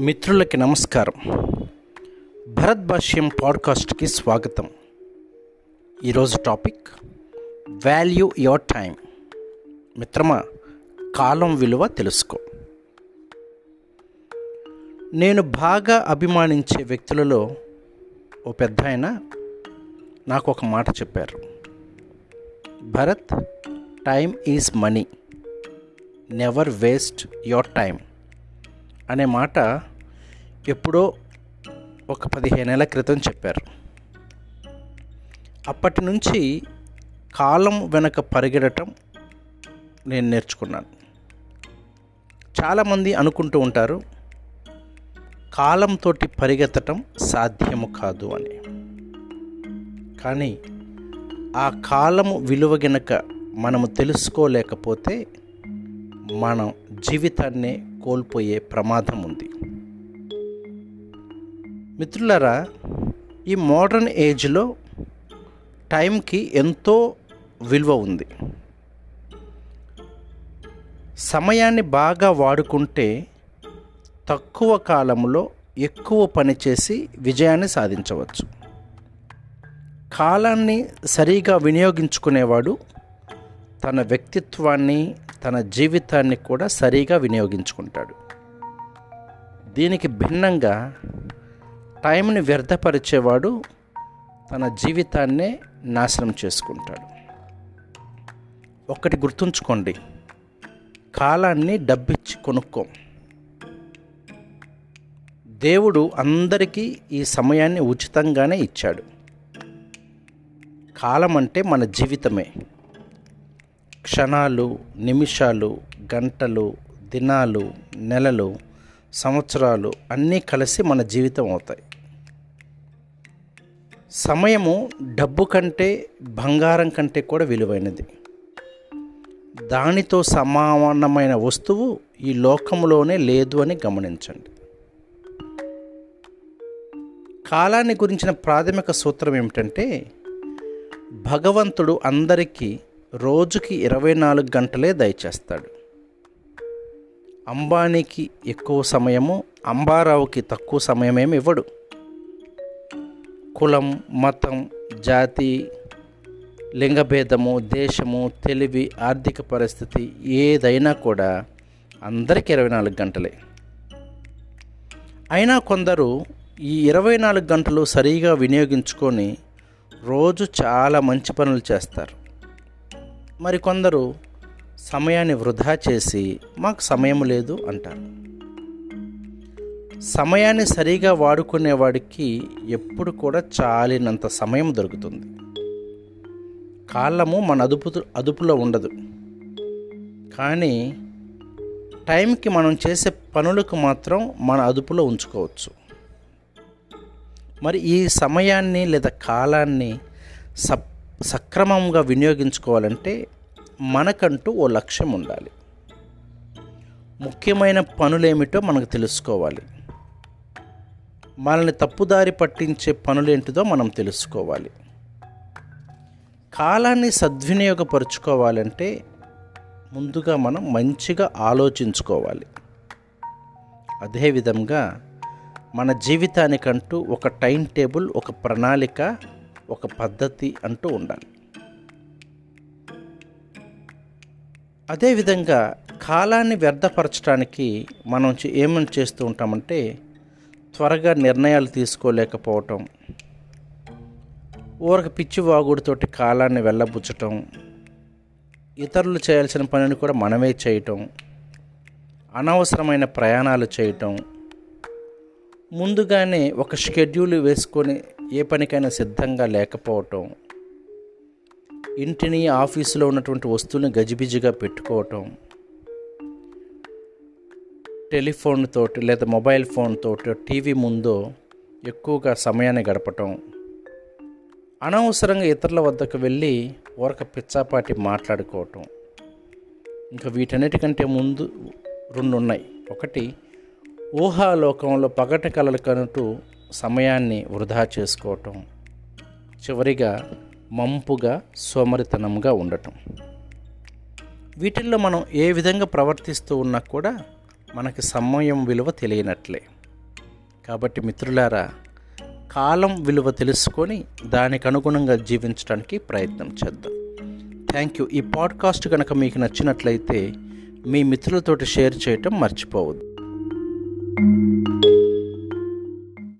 మిత్రులకి నమస్కారం. భరత్ భాష్యం పాడ్కాస్ట్కి స్వాగతం. ఈరోజు టాపిక్ వాల్యూ యువర్ టైం. మిత్రమా కాలం విలువ తెలుసుకో. నేను బాగా అభిమానించే వ్యక్తులలో ఓ పెద్ద ఆయన నాకు ఒక మాట చెప్పారు. Bharat time is money. Never waste your time. అనే మాట ఎప్పుడో ఒక పదిహేను నెలల క్రితం చెప్పారు. అప్పటి నుంచి కాలం వెనక పరిగెడటం నేను నేర్చుకున్నాను. చాలామంది అనుకుంటూ ఉంటారు కాలంతో పరిగెత్తటం సాధ్యము కాదు అని. కానీ ఆ కాలము విలువ గనక మనము తెలుసుకోలేకపోతే మనం జీవితాన్నే కోల్పోయే ప్రమాదం ఉంది. మిత్రులరా ఈ మోడర్న్ ఏజ్లో టైంకి ఎంతో విలువ ఉంది. సమయాన్ని బాగా వాడుకుంటే తక్కువ కాలంలో ఎక్కువ పని చేసి విజయాన్ని సాధించవచ్చు. కాలాన్ని సరిగా వినియోగించుకునేవాడు తన వ్యక్తిత్వాన్ని తన జీవితాన్ని కూడా సరిగా వినియోగించుకుంటాడు. దీనికి భిన్నంగా టైంని వ్యర్థపరిచేవాడు తన జీవితాన్నే నాశనం చేసుకుంటాడు. ఒకటి గుర్తుంచుకోండి. కాలాన్ని డబ్బిచ్చి కొనుక్కో. దేవుడు అందరికీ ఈ సమయాన్ని ఉచితంగానే ఇచ్చాడు. కాలం అంటే మన జీవితమే. క్షణాలు నిమిషాలు గంటలు దినాలు నెలలు సంవత్సరాలు అన్నీ కలిసి మన జీవితం అవుతాయి. సమయము డబ్బు కంటే బంగారం కంటే కూడా విలువైనది. దానితో సమానమైన వస్తువు ఈ లోకంలోనే లేదు అని గమనించండి. కాలాన్ని గురించిన ప్రాథమిక సూత్రం ఏమిటంటే భగవంతుడు అందరికీ రోజుకి ఇరవై నాలుగు గంటలే దయచేస్తాడు. అంబానీకి ఎక్కువ సమయము అంబారావుకి తక్కువ సమయమేమి ఇవ్వడు. కులం మతం జాతి లింగభేదము దేశము తెలివి ఆర్థిక పరిస్థితి ఏదైనా కూడా అందరికీ ఇరవై నాలుగు గంటలే. అయినా కొందరు ఈ ఇరవై నాలుగు గంటలు సరిగా వినియోగించుకొని రోజు చాలా మంచి పనులు చేస్తారు. మరికొందరు సమయాన్ని వృధా చేసి మాకు సమయం లేదు అంటారు. సమయాన్ని సరిగా వాడుకునేవాడికి ఎప్పుడు కూడా చాలినంత సమయం దొరుకుతుంది. కాలము మన అదుపు అదుపులో ఉండదు. కానీ టైంకి మనం చేసే పనులకు మాత్రం మన అదుపులో ఉంచుకోవచ్చు. మరి ఈ సమయాన్ని లేదా కాలాన్ని సప్ సక్రమంగా వినియోగించుకోవాలంటే మనకంటూ ఓ లక్ష్యం ఉండాలి. ముఖ్యమైన పనులేమిటో మనకు తెలుసుకోవాలి. మనల్ని తప్పుదారి పట్టించే పనులేంటిదో మనం తెలుసుకోవాలి. కాలాన్ని సద్వినియోగపరుచుకోవాలంటే ముందుగా మనం మంచిగా ఆలోచించుకోవాలి. అదేవిధంగా మన జీవితానికంటూ ఒక టైం టేబుల్ ఒక ప్రణాళిక ఒక పద్ధతి అంటూ ఉండాలి. అదేవిధంగా కాలాన్ని వ్యర్థపరచడానికి మనం ఏమని చేస్తూ ఉంటామంటే త్వరగా నిర్ణయాలు తీసుకోలేకపోవటం ఊరక పిచ్చి వాగుడితోటి కాలాన్ని వెళ్ళబుచ్చటం ఇతరులు చేయాల్సిన పనిని కూడా మనమే చేయటం అనవసరమైన ప్రయాణాలు చేయటం ముందుగానే ఒక షెడ్యూల్ వేసుకొని ఏ పనికైనా సిద్ధంగా లేకపోవటం ఇంటిని ఆఫీసులో ఉన్నటువంటి వస్తువుని గజిబిజిగా పెట్టుకోవటం టెలిఫోన్ తోటి లేదా మొబైల్ ఫోన్ తోటి టీవీ ముందు ఎక్కువగా సమయాన్ని గడపటం. అనవసరంగా ఇతరుల వద్దకు వెళ్ళి ఊరక పిచ్చాపాటి మాట్లాడుకోవటం. ఇంకా వీటన్నిటికంటే ముందు రెండు ఉన్నాయి ఒకటి ఊహాలోకంలో పగటి కలలు కనుటూ సమయాన్ని వృధా చేసుకోవటం. చివరిగా మంపుగా సోమరితనంగా ఉండటం. వీటిల్లో మనం ఏ విధంగా ప్రవర్తిస్తూ ఉన్నా కూడా మనకి సమయం విలువ తెలియనట్లే. కాబట్టి మిత్రులారా కాలం విలువ తెలుసుకొని దానికి అనుగుణంగా జీవించడానికి ప్రయత్నం చేద్దాం. థ్యాంక్ యూ ఈ పాడ్కాస్ట్ కనుక మీకు నచ్చినట్లయితే మీ మిత్రులతోటి షేర్ చేయటం మర్చిపోవద్దు.